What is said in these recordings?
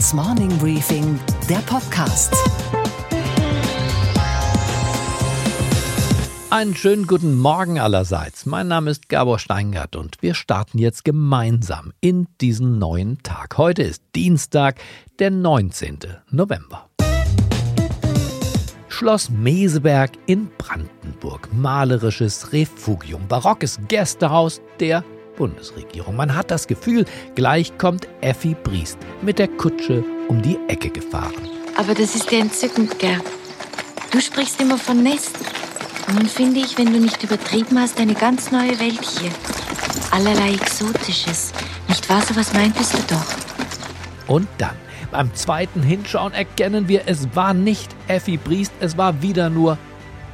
Handelsblatts Morning Briefing, der Podcast. Einen schönen guten Morgen allerseits. Mein Name ist Gabor Steingart und wir starten jetzt gemeinsam in diesen neuen Tag. Heute ist Dienstag, der 19. November. Schloss Meseberg in Brandenburg. Malerisches Refugium. Barockes Gästehaus der Bundesregierung. Man hat das Gefühl, gleich kommt Effi Briest mit der Kutsche um die Ecke gefahren. Aber das ist ja entzückend, Gerd. Du sprichst immer von Nest. Und nun finde ich, wenn du nicht übertrieben hast, eine ganz neue Welt hier. Allerlei Exotisches. Nicht wahr? So was meintest du doch. Und dann, beim zweiten Hinschauen erkennen wir, es war nicht Effi Briest, es war wieder nur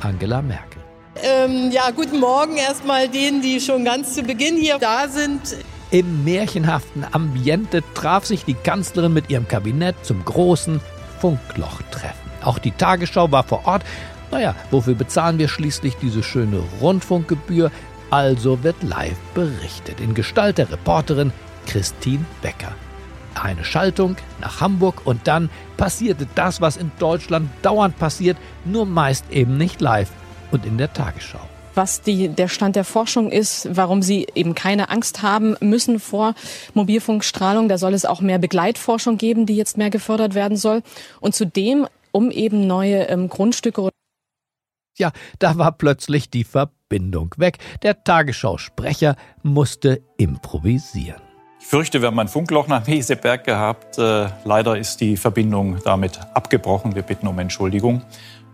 Angela Merkel. Ähm, ja, guten Morgen erstmal denen, die schon ganz zu Beginn hier da sind. Im märchenhaften Ambiente traf sich die Kanzlerin mit ihrem Kabinett zum großen Funklochtreffen. Auch die Tagesschau war vor Ort. Naja, wofür bezahlen wir schließlich diese schöne Rundfunkgebühr? Also wird live berichtet in Gestalt der Reporterin Christine Becker. Eine Schaltung nach Hamburg und dann passierte das, was in Deutschland dauernd passiert, nur meist eben nicht live und in der Tagesschau was die, der Stand der Forschung ist, warum sie eben keine Angst haben müssen vor Mobilfunkstrahlung. Da soll es auch mehr Begleitforschung geben, die jetzt mehr gefördert werden soll. Und zudem, um eben neue ähm, Grundstücke. Ja, da war plötzlich die Verbindung weg. Der Tagesschau-Sprecher musste improvisieren. Ich fürchte, wir haben ein Funkloch nach Meseberg gehabt. Äh, leider ist die Verbindung damit abgebrochen. Wir bitten um Entschuldigung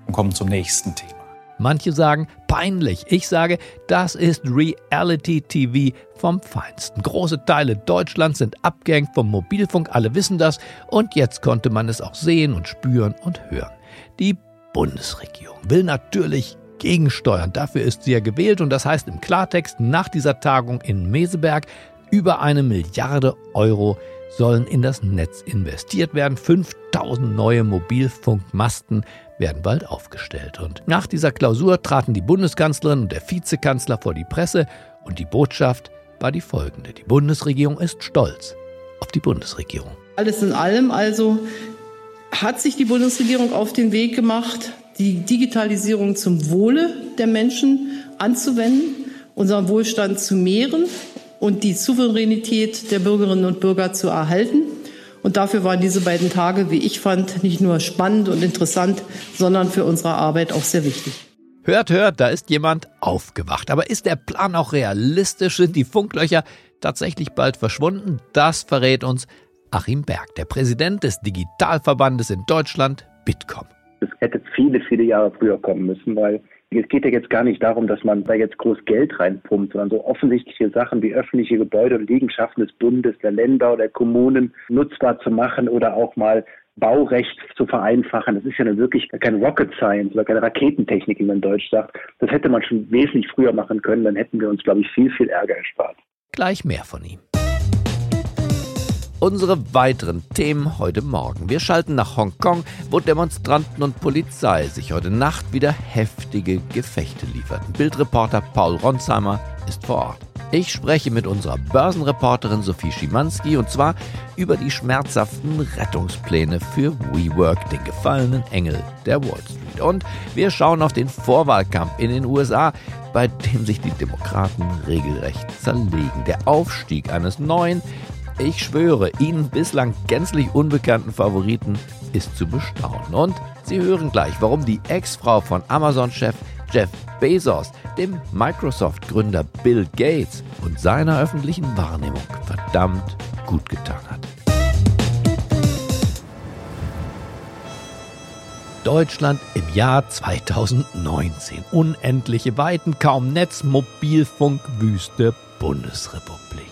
und kommen zum nächsten Thema. Manche sagen peinlich. Ich sage, das ist Reality TV vom Feinsten. Große Teile Deutschlands sind abgehängt vom Mobilfunk, alle wissen das. Und jetzt konnte man es auch sehen und spüren und hören. Die Bundesregierung will natürlich gegensteuern. Dafür ist sie ja gewählt und das heißt im Klartext nach dieser Tagung in Meseberg über eine Milliarde Euro sollen in das Netz investiert werden. 5000 neue Mobilfunkmasten werden bald aufgestellt. Und nach dieser Klausur traten die Bundeskanzlerin und der Vizekanzler vor die Presse und die Botschaft war die folgende. Die Bundesregierung ist stolz auf die Bundesregierung. Alles in allem also hat sich die Bundesregierung auf den Weg gemacht, die Digitalisierung zum Wohle der Menschen anzuwenden, unseren Wohlstand zu mehren und die Souveränität der Bürgerinnen und Bürger zu erhalten. Und dafür waren diese beiden Tage, wie ich fand, nicht nur spannend und interessant, sondern für unsere Arbeit auch sehr wichtig. Hört, hört, da ist jemand aufgewacht. Aber ist der Plan auch realistisch? Sind die Funklöcher tatsächlich bald verschwunden? Das verrät uns Achim Berg, der Präsident des Digitalverbandes in Deutschland, Bitkom. Es hätte viele, viele Jahre früher kommen müssen, weil es geht ja jetzt gar nicht darum, dass man da jetzt groß Geld reinpumpt, sondern so offensichtliche Sachen wie öffentliche Gebäude und Liegenschaften des Bundes, der Länder oder der Kommunen nutzbar zu machen oder auch mal Baurecht zu vereinfachen. Das ist ja wirklich kein Rocket Science oder keine Raketentechnik, wie man Deutsch sagt. Das hätte man schon wesentlich früher machen können, dann hätten wir uns, glaube ich, viel, viel Ärger erspart. Gleich mehr von ihm unsere weiteren Themen heute Morgen. Wir schalten nach Hongkong, wo Demonstranten und Polizei sich heute Nacht wieder heftige Gefechte lieferten. Bildreporter Paul Ronsheimer ist vor Ort. Ich spreche mit unserer Börsenreporterin Sophie Schimanski und zwar über die schmerzhaften Rettungspläne für WeWork, den gefallenen Engel der Wall Street. Und wir schauen auf den Vorwahlkampf in den USA, bei dem sich die Demokraten regelrecht zerlegen. Der Aufstieg eines neuen, ich schwöre, Ihnen bislang gänzlich unbekannten Favoriten ist zu bestaunen. Und Sie hören gleich, warum die Ex-Frau von Amazon-Chef Jeff Bezos dem Microsoft-Gründer Bill Gates und seiner öffentlichen Wahrnehmung verdammt gut getan hat. Deutschland im Jahr 2019. Unendliche Weiten, kaum Netz, Mobilfunk, Wüste, Bundesrepublik.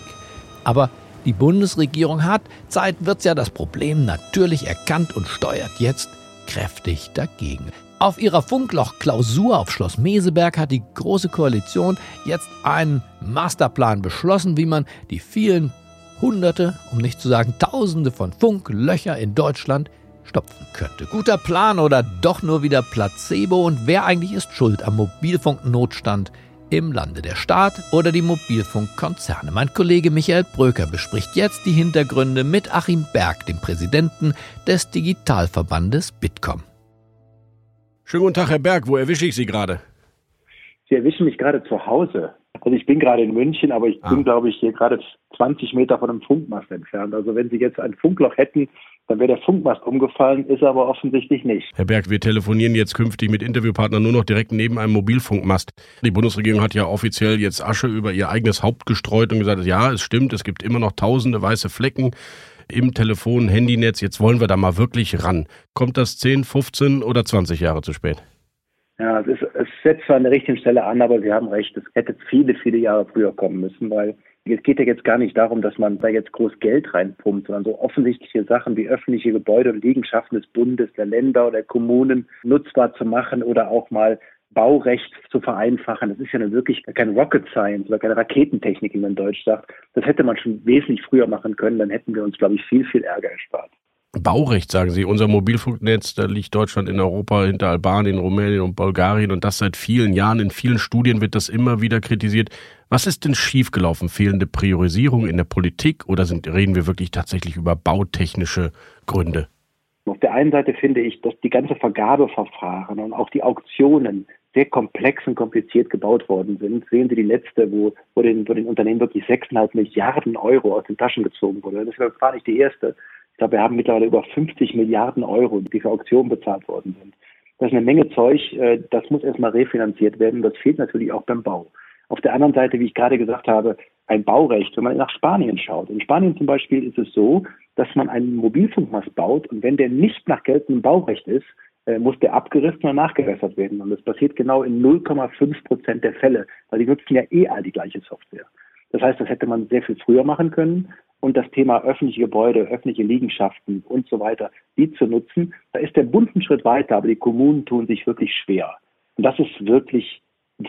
Aber die Bundesregierung hat, Zeit wird's ja das Problem natürlich erkannt und steuert jetzt kräftig dagegen. Auf ihrer Funkloch-Klausur auf Schloss Meseberg hat die Große Koalition jetzt einen Masterplan beschlossen, wie man die vielen Hunderte, um nicht zu sagen Tausende von Funklöcher in Deutschland stopfen könnte. Guter Plan oder doch nur wieder Placebo? Und wer eigentlich ist schuld am Mobilfunknotstand im Lande der Staat oder die Mobilfunkkonzerne. Mein Kollege Michael Bröker bespricht jetzt die Hintergründe mit Achim Berg, dem Präsidenten des Digitalverbandes Bitkom. Schönen guten Tag, Herr Berg. Wo erwische ich Sie gerade? Sie erwischen mich gerade zu Hause. Also ich bin gerade in München, aber ich ah. bin, glaube ich, hier gerade 20 Meter von einem Funkmast entfernt. Also wenn Sie jetzt ein Funkloch hätten, dann wäre der Funkmast umgefallen, ist aber offensichtlich nicht. Herr Berg, wir telefonieren jetzt künftig mit Interviewpartnern nur noch direkt neben einem Mobilfunkmast. Die Bundesregierung hat ja offiziell jetzt Asche über ihr eigenes Haupt gestreut und gesagt, ja, es stimmt, es gibt immer noch tausende weiße Flecken im Telefon, Handynetz. Jetzt wollen wir da mal wirklich ran. Kommt das 10, 15 oder 20 Jahre zu spät? Ja, es, ist, es setzt zwar an der richtigen Stelle an, aber Sie haben recht, es hätte viele, viele Jahre früher kommen müssen, weil es geht ja jetzt gar nicht darum, dass man da jetzt groß Geld reinpumpt, sondern so offensichtliche Sachen wie öffentliche Gebäude und Liegenschaften des Bundes, der Länder oder der Kommunen nutzbar zu machen oder auch mal Baurecht zu vereinfachen. Das ist ja nun wirklich kein Rocket Science oder keine Raketentechnik, wie man Deutsch sagt. Das hätte man schon wesentlich früher machen können, dann hätten wir uns, glaube ich, viel, viel Ärger erspart. Baurecht, sagen Sie. Unser Mobilfunknetz, da liegt Deutschland in Europa hinter Albanien, Rumänien und Bulgarien und das seit vielen Jahren. In vielen Studien wird das immer wieder kritisiert. Was ist denn schiefgelaufen? Fehlende Priorisierung in der Politik oder sind, reden wir wirklich tatsächlich über bautechnische Gründe? Auf der einen Seite finde ich, dass die ganze Vergabeverfahren und auch die Auktionen sehr komplex und kompliziert gebaut worden sind. Sehen Sie die letzte, wo, wo, den, wo den Unternehmen wirklich 6,5 Milliarden Euro aus den Taschen gezogen wurde. Das war nicht die erste glaube, wir haben mittlerweile über 50 Milliarden Euro, die für Auktionen bezahlt worden sind. Das ist eine Menge Zeug, äh, das muss erstmal refinanziert werden. Das fehlt natürlich auch beim Bau. Auf der anderen Seite, wie ich gerade gesagt habe, ein Baurecht, wenn man nach Spanien schaut. In Spanien zum Beispiel ist es so, dass man einen Mobilfunkmast baut und wenn der nicht nach geltendem Baurecht ist, äh, muss der abgerissen und nachgewässert werden. Und das passiert genau in 0,5 Prozent der Fälle, weil die nutzen ja eh all die gleiche Software. Das heißt, das hätte man sehr viel früher machen können und das Thema öffentliche Gebäude, öffentliche Liegenschaften und so weiter, die zu nutzen. Da ist der Bund einen Schritt weiter, aber die Kommunen tun sich wirklich schwer. Und das ist wirklich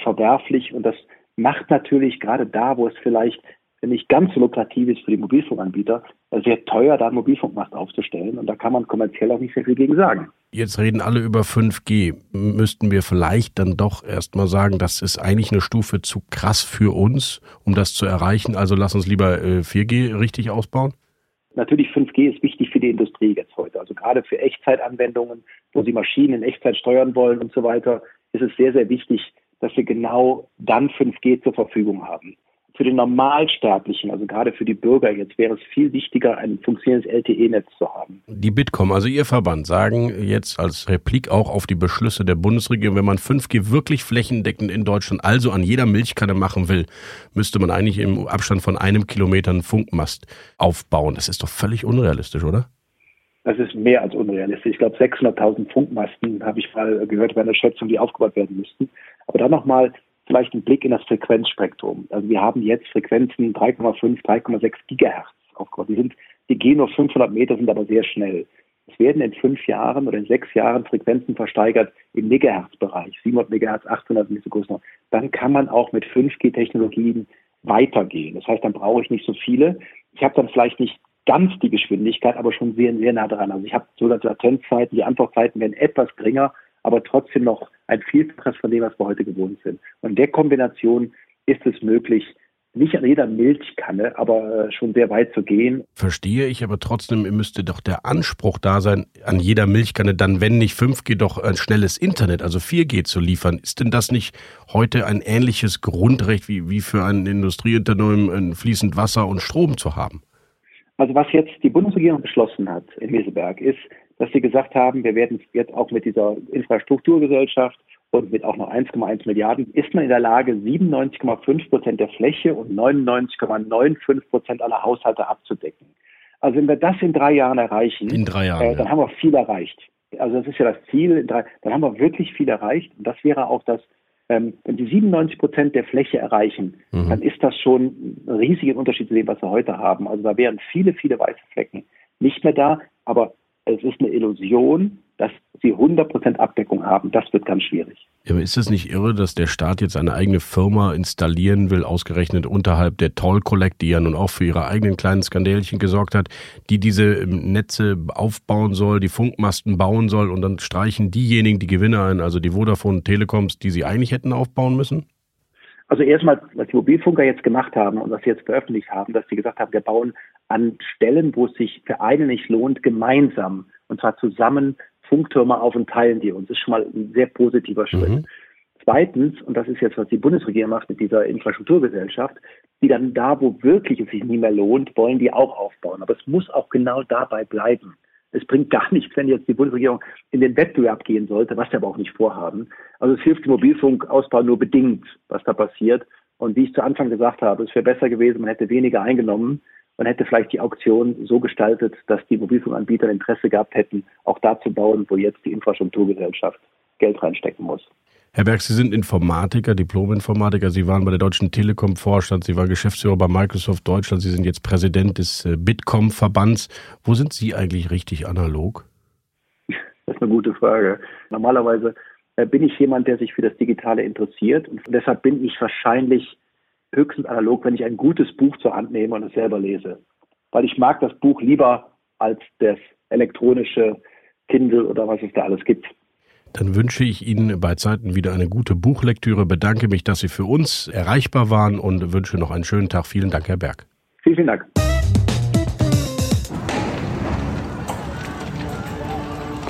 verwerflich und das macht natürlich gerade da, wo es vielleicht nicht ganz so lukrativ ist für die Mobilfunkanbieter, sehr teuer, da einen Mobilfunkmast aufzustellen. Und da kann man kommerziell auch nicht sehr viel gegen sagen. Jetzt reden alle über 5G. Müssten wir vielleicht dann doch erstmal sagen, das ist eigentlich eine Stufe zu krass für uns, um das zu erreichen. Also lass uns lieber 4G äh, richtig ausbauen? Natürlich 5G ist wichtig für die Industrie jetzt heute. Also gerade für Echtzeitanwendungen, wo sie Maschinen in Echtzeit steuern wollen und so weiter, ist es sehr, sehr wichtig, dass wir genau dann 5G zur Verfügung haben für den Normalsterblichen, also gerade für die Bürger jetzt, wäre es viel wichtiger, ein funktionierendes LTE-Netz zu haben. Die Bitkom, also Ihr Verband, sagen jetzt als Replik auch auf die Beschlüsse der Bundesregierung, wenn man 5G wirklich flächendeckend in Deutschland, also an jeder Milchkanne machen will, müsste man eigentlich im Abstand von einem Kilometer einen Funkmast aufbauen. Das ist doch völlig unrealistisch, oder? Das ist mehr als unrealistisch. Ich glaube, 600.000 Funkmasten habe ich mal gehört bei einer Schätzung, die aufgebaut werden müssten. Aber dann nochmal, vielleicht ein Blick in das Frequenzspektrum. Also wir haben jetzt Frequenzen 3,5, 3,6 Gigahertz aufgebaut. Die sind, die gehen nur 500 Meter, sind aber sehr schnell. Es werden in fünf Jahren oder in sechs Jahren Frequenzen versteigert im Megahertz-Bereich, 700 Megahertz, 800 Megahertz. Dann kann man auch mit 5G-Technologien weitergehen. Das heißt, dann brauche ich nicht so viele. Ich habe dann vielleicht nicht ganz die Geschwindigkeit, aber schon sehr, sehr nah dran. Also ich habe so Latenzzeiten, die Antwortzeiten werden etwas geringer, aber trotzdem noch ein Vielfaches von dem, was wir heute gewohnt sind. Und in der Kombination ist es möglich, nicht an jeder Milchkanne, aber äh, schon sehr weit zu gehen. Verstehe ich, aber trotzdem müsste doch der Anspruch da sein, an jeder Milchkanne dann, wenn nicht 5G, doch ein schnelles Internet, also 4G zu liefern. Ist denn das nicht heute ein ähnliches Grundrecht wie, wie für ein Industrieunternehmen fließend Wasser und Strom zu haben? Also was jetzt die Bundesregierung beschlossen hat in Meseberg ist, dass sie gesagt haben, wir werden jetzt auch mit dieser Infrastrukturgesellschaft und mit auch noch 1,1 Milliarden ist man in der Lage, 97,5 Prozent der Fläche und 99,95 Prozent aller Haushalte abzudecken. Also wenn wir das in drei Jahren erreichen, drei Jahren, äh, dann ja. haben wir viel erreicht. Also das ist ja das Ziel. Drei, dann haben wir wirklich viel erreicht. Und das wäre auch das, ähm, wenn die 97 Prozent der Fläche erreichen, mhm. dann ist das schon ein riesiger Unterschied zu dem, was wir heute haben. Also da wären viele, viele weiße Flecken nicht mehr da. Aber es ist eine Illusion, dass sie 100% Abdeckung haben. Das wird ganz schwierig. Aber ist es nicht irre, dass der Staat jetzt eine eigene Firma installieren will, ausgerechnet unterhalb der Toll Collect, die ja nun auch für ihre eigenen kleinen Skandälchen gesorgt hat, die diese ähm, Netze aufbauen soll, die Funkmasten bauen soll und dann streichen diejenigen die Gewinne ein, also die Vodafone Telekoms, die sie eigentlich hätten aufbauen müssen? Also erstmal, was die Mobilfunker jetzt gemacht haben und was sie jetzt veröffentlicht haben, dass sie gesagt haben, wir bauen an Stellen, wo es sich für eine nicht lohnt, gemeinsam und zwar zusammen Funktürme auf und teilen die uns. Das ist schon mal ein sehr positiver Schritt. Mhm. Zweitens, und das ist jetzt, was die Bundesregierung macht mit dieser Infrastrukturgesellschaft, die dann da, wo wirklich es sich nie mehr lohnt, wollen die auch aufbauen. Aber es muss auch genau dabei bleiben. Es bringt gar nichts, wenn jetzt die Bundesregierung in den Wettbewerb gehen sollte, was sie aber auch nicht vorhaben. Also es hilft dem Mobilfunkausbau nur bedingt, was da passiert. Und wie ich zu Anfang gesagt habe, es wäre besser gewesen, man hätte weniger eingenommen. Man hätte vielleicht die Auktion so gestaltet, dass die Mobilfunkanbieter Interesse gehabt hätten, auch da zu bauen, wo jetzt die Infrastrukturgesellschaft Geld reinstecken muss. Herr Berg, Sie sind Informatiker, Diplom-Informatiker. Sie waren bei der Deutschen Telekom Vorstand. Sie waren Geschäftsführer bei Microsoft Deutschland. Sie sind jetzt Präsident des äh, Bitkom-Verbands. Wo sind Sie eigentlich richtig analog? Das ist eine gute Frage. Normalerweise äh, bin ich jemand, der sich für das Digitale interessiert. Und deshalb bin ich wahrscheinlich höchstens analog, wenn ich ein gutes Buch zur Hand nehme und es selber lese. Weil ich mag das Buch lieber als das elektronische Kindle oder was es da alles gibt. Dann wünsche ich Ihnen bei Zeiten wieder eine gute Buchlektüre, bedanke mich, dass Sie für uns erreichbar waren und wünsche noch einen schönen Tag. Vielen Dank, Herr Berg. Vielen, vielen Dank.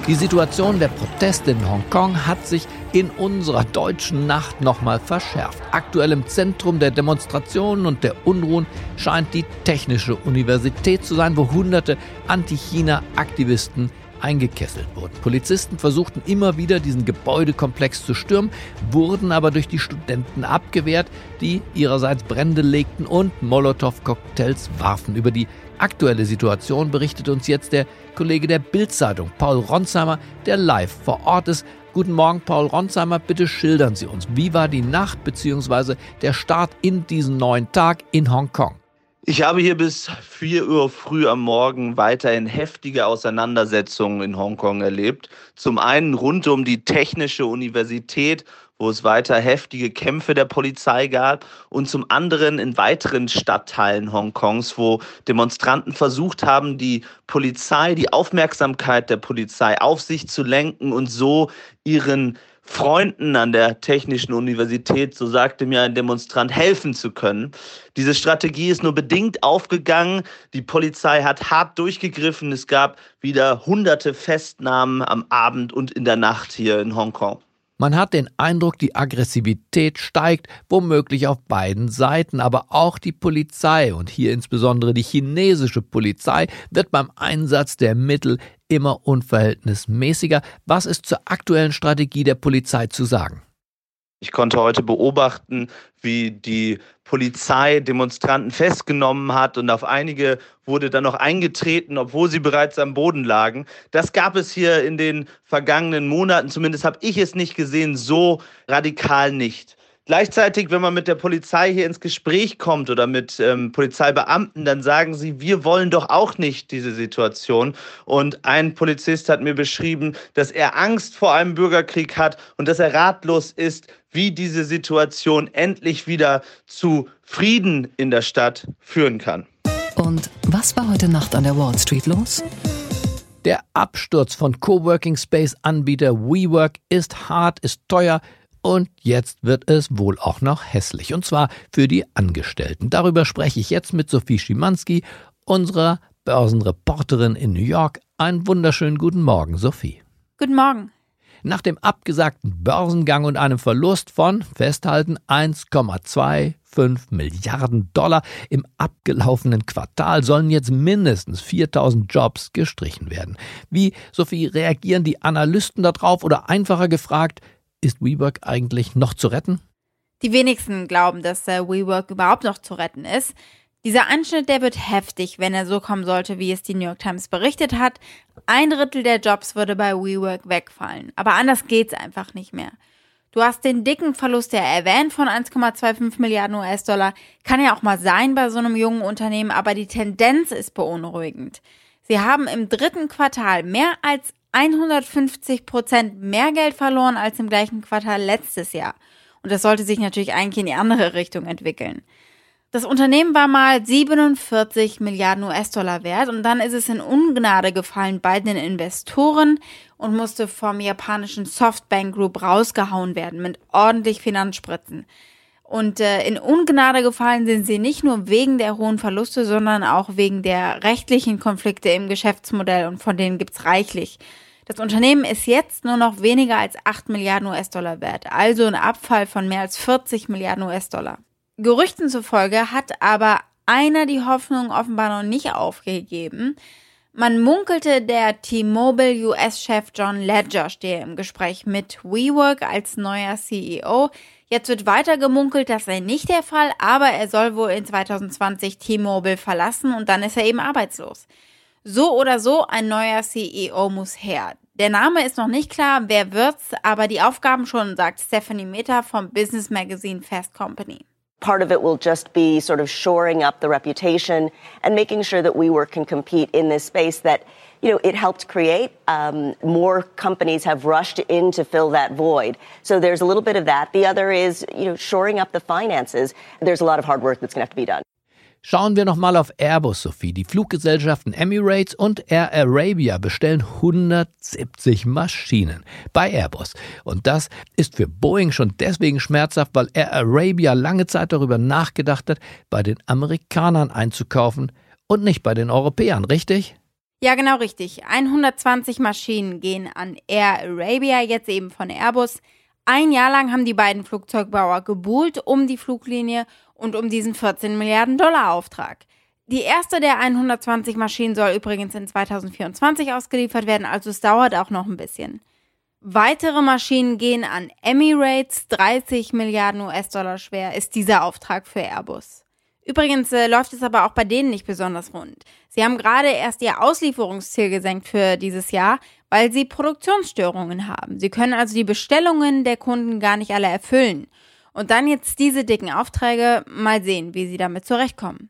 Die Situation der Proteste in Hongkong hat sich in unserer deutschen Nacht nochmal verschärft. Aktuell im Zentrum der Demonstrationen und der Unruhen scheint die Technische Universität zu sein, wo hunderte Anti-China-Aktivisten eingekesselt wurden. Polizisten versuchten immer wieder, diesen Gebäudekomplex zu stürmen, wurden aber durch die Studenten abgewehrt, die ihrerseits Brände legten und Molotow-Cocktails warfen. Über die aktuelle Situation berichtet uns jetzt der Kollege der Bildzeitung, Paul Ronsheimer, der live vor Ort ist. Guten Morgen, Paul Ronsheimer. Bitte schildern Sie uns, wie war die Nacht bzw. der Start in diesen neuen Tag in Hongkong? Ich habe hier bis 4 Uhr früh am Morgen weiterhin heftige Auseinandersetzungen in Hongkong erlebt. Zum einen rund um die Technische Universität, wo es weiter heftige Kämpfe der Polizei gab und zum anderen in weiteren Stadtteilen Hongkongs, wo Demonstranten versucht haben, die Polizei, die Aufmerksamkeit der Polizei auf sich zu lenken und so ihren Freunden an der Technischen Universität, so sagte mir ein Demonstrant, helfen zu können. Diese Strategie ist nur bedingt aufgegangen. Die Polizei hat hart durchgegriffen. Es gab wieder hunderte Festnahmen am Abend und in der Nacht hier in Hongkong. Man hat den Eindruck, die Aggressivität steigt, womöglich auf beiden Seiten, aber auch die Polizei und hier insbesondere die chinesische Polizei wird beim Einsatz der Mittel immer unverhältnismäßiger. Was ist zur aktuellen Strategie der Polizei zu sagen? Ich konnte heute beobachten, wie die Polizei Demonstranten festgenommen hat und auf einige wurde dann noch eingetreten, obwohl sie bereits am Boden lagen. Das gab es hier in den vergangenen Monaten, zumindest habe ich es nicht gesehen, so radikal nicht. Gleichzeitig, wenn man mit der Polizei hier ins Gespräch kommt oder mit ähm, Polizeibeamten, dann sagen sie, wir wollen doch auch nicht diese Situation. Und ein Polizist hat mir beschrieben, dass er Angst vor einem Bürgerkrieg hat und dass er ratlos ist, wie diese Situation endlich wieder zu Frieden in der Stadt führen kann. Und was war heute Nacht an der Wall Street los? Der Absturz von Coworking Space Anbieter WeWork ist hart, ist teuer, und jetzt wird es wohl auch noch hässlich. Und zwar für die Angestellten. Darüber spreche ich jetzt mit Sophie Schimanski, unserer Börsenreporterin in New York. Einen wunderschönen guten Morgen, Sophie. Guten Morgen. Nach dem abgesagten Börsengang und einem Verlust von, festhalten, 1,25 Milliarden Dollar im abgelaufenen Quartal sollen jetzt mindestens 4000 Jobs gestrichen werden. Wie, Sophie, reagieren die Analysten darauf oder einfacher gefragt, ist WeWork eigentlich noch zu retten? Die wenigsten glauben, dass äh, WeWork überhaupt noch zu retten ist. Dieser Anschnitt, der wird heftig, wenn er so kommen sollte, wie es die New York Times berichtet hat. Ein Drittel der Jobs würde bei WeWork wegfallen. Aber anders geht's einfach nicht mehr. Du hast den dicken Verlust ja erwähnt von 1,25 Milliarden US-Dollar. Kann ja auch mal sein bei so einem jungen Unternehmen, aber die Tendenz ist beunruhigend. Sie haben im dritten Quartal mehr als 150 Prozent mehr Geld verloren als im gleichen Quartal letztes Jahr. Und das sollte sich natürlich eigentlich in die andere Richtung entwickeln. Das Unternehmen war mal 47 Milliarden US-Dollar wert und dann ist es in Ungnade gefallen bei den Investoren und musste vom japanischen Softbank Group rausgehauen werden mit ordentlich Finanzspritzen. Und äh, in Ungnade gefallen sind sie nicht nur wegen der hohen Verluste, sondern auch wegen der rechtlichen Konflikte im Geschäftsmodell und von denen gibt's reichlich. Das Unternehmen ist jetzt nur noch weniger als 8 Milliarden US-Dollar wert, also ein Abfall von mehr als 40 Milliarden US-Dollar. Gerüchten zufolge hat aber einer die Hoffnung offenbar noch nicht aufgegeben. Man munkelte, der T-Mobile US-Chef John Ledger stehe im Gespräch mit WeWork als neuer CEO. Jetzt wird weiter gemunkelt, das sei nicht der Fall, aber er soll wohl in 2020 T-Mobile verlassen und dann ist er eben arbeitslos. So oder so, ein neuer CEO muss her. Der Name ist noch nicht klar, wer wird's, aber die Aufgaben schon, sagt Stephanie Meta vom Business Magazine Fast Company. Part of it will just be sort of shoring up the reputation and making sure that WeWork can compete in this space that you know, it helped create. Um, more companies have rushed in to fill that void. So there's a little bit of that. The other is, you know, shoring up the finances. There's a lot of hard work that's going to have to be done. Schauen wir nochmal auf Airbus, Sophie. Die Fluggesellschaften Emirates und Air Arabia bestellen 170 Maschinen bei Airbus. Und das ist für Boeing schon deswegen schmerzhaft, weil Air Arabia lange Zeit darüber nachgedacht hat, bei den Amerikanern einzukaufen und nicht bei den Europäern, richtig? Ja, genau richtig. 120 Maschinen gehen an Air Arabia, jetzt eben von Airbus. Ein Jahr lang haben die beiden Flugzeugbauer gebuhlt um die Fluglinie und um diesen 14 Milliarden Dollar Auftrag. Die erste der 120 Maschinen soll übrigens in 2024 ausgeliefert werden, also es dauert auch noch ein bisschen. Weitere Maschinen gehen an Emirates, 30 Milliarden US-Dollar schwer ist dieser Auftrag für Airbus. Übrigens äh, läuft es aber auch bei denen nicht besonders rund. Sie haben gerade erst ihr Auslieferungsziel gesenkt für dieses Jahr, weil sie Produktionsstörungen haben. Sie können also die Bestellungen der Kunden gar nicht alle erfüllen. Und dann jetzt diese dicken Aufträge, mal sehen, wie sie damit zurechtkommen.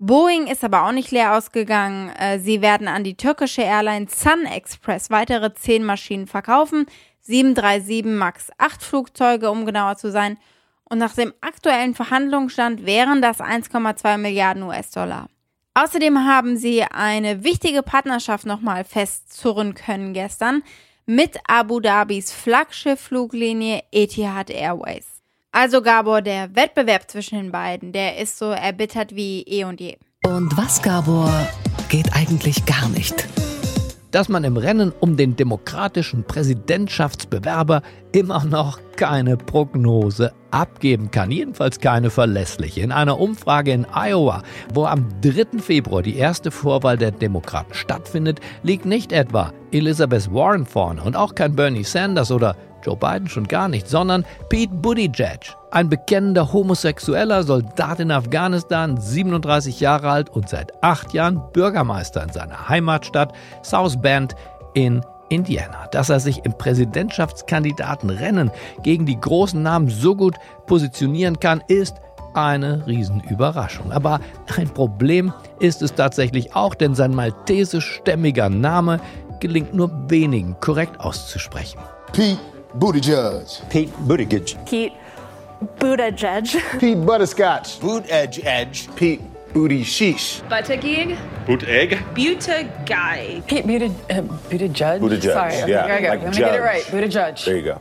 Boeing ist aber auch nicht leer ausgegangen. Äh, sie werden an die türkische Airline Sun Express weitere 10 Maschinen verkaufen, 737 MAX 8 Flugzeuge, um genauer zu sein – und nach dem aktuellen Verhandlungsstand wären das 1,2 Milliarden US-Dollar. Außerdem haben sie eine wichtige Partnerschaft nochmal festzurren können gestern mit Abu Dhabis Flaggschiff-Fluglinie Etihad Airways. Also Gabor, der Wettbewerb zwischen den beiden, der ist so erbittert wie eh und je. Und was, Gabor, geht eigentlich gar nicht? Dass man im Rennen um den demokratischen Präsidentschaftsbewerber immer noch keine Prognose abgeben kann, jedenfalls keine verlässliche. In einer Umfrage in Iowa, wo am 3. Februar die erste Vorwahl der Demokraten stattfindet, liegt nicht etwa Elizabeth Warren vorne und auch kein Bernie Sanders oder Joe Biden schon gar nicht, sondern Pete Buttigieg, ein bekennender homosexueller Soldat in Afghanistan, 37 Jahre alt und seit acht Jahren Bürgermeister in seiner Heimatstadt South Bend in Indiana. Dass er sich im Präsidentschaftskandidatenrennen gegen die großen Namen so gut positionieren kann, ist eine Riesenüberraschung. Aber ein Problem ist es tatsächlich auch, denn sein maltesischstämmiger Name gelingt nur wenigen korrekt auszusprechen. Pete Buttigieg. Pete Buttigieg. Pete Buttigieg. Pete Butterscotch. Boot Edge Edge. Pete Booty Sheesh. Buttigieg. Boot Egg. Buttigieg. Pete Buttigieg. Uh, Buttigieg. Buttigieg. Sorry. Okay, yeah, okay, okay. like Let me get it judge. right. Buttigieg. There you go.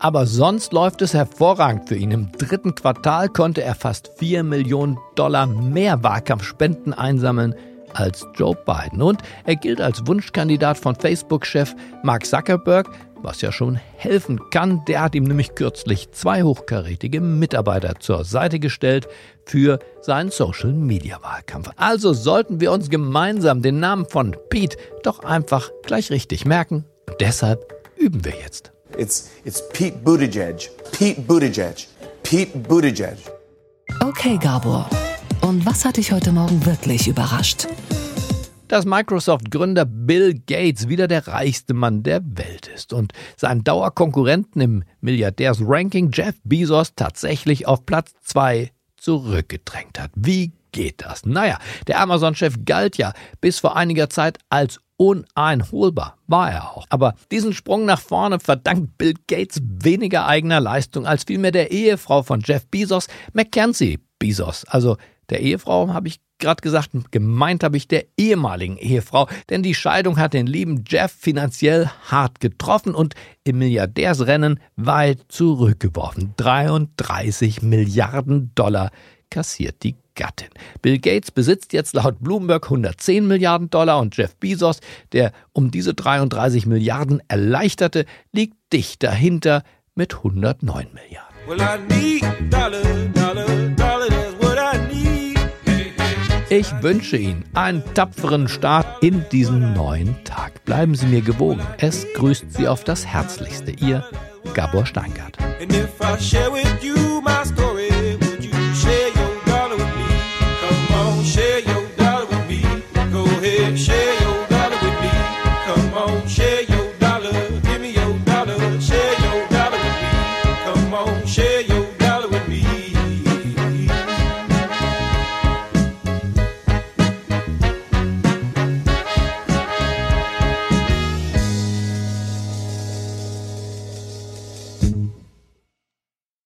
Aber sonst läuft es hervorragend für ihn. Im dritten Quartal konnte er fast 4 Millionen Dollar mehr Wahlkampfspenden einsammeln als Joe Biden. Und er gilt als Wunschkandidat von Facebook-Chef Mark Zuckerberg, was ja schon helfen kann. Der hat ihm nämlich kürzlich zwei hochkarätige Mitarbeiter zur Seite gestellt für seinen Social-Media-Wahlkampf. Also sollten wir uns gemeinsam den Namen von Pete doch einfach gleich richtig merken. Und deshalb üben wir jetzt. It's it's Pete Buttigieg. Pete Buttigieg. Pete Buttigieg. Okay, Gabor. Und was hat dich heute Morgen wirklich überrascht? Dass Microsoft-Gründer Bill Gates wieder der reichste Mann der Welt ist und seinen Dauerkonkurrenten im Milliardärs-Ranking Jeff Bezos tatsächlich auf Platz 2 zurückgedrängt hat. Wie geht das? Naja, der Amazon-Chef galt ja bis vor einiger Zeit als uneinholbar. War er auch. Aber diesen Sprung nach vorne verdankt Bill Gates weniger eigener Leistung als vielmehr der Ehefrau von Jeff Bezos, Mackenzie Bezos. Also der Ehefrau habe ich gerade gesagt, gemeint habe ich der ehemaligen Ehefrau, denn die Scheidung hat den lieben Jeff finanziell hart getroffen und im Milliardärsrennen weit zurückgeworfen. 33 Milliarden Dollar kassiert die Gattin. Bill Gates besitzt jetzt laut Bloomberg 110 Milliarden Dollar und Jeff Bezos, der um diese 33 Milliarden erleichterte, liegt dicht dahinter mit 109 Milliarden. Ich wünsche Ihnen einen tapferen Start in diesen neuen Tag. Bleiben Sie mir gewogen. Es grüßt Sie auf das Herzlichste. Ihr Gabor Steingart.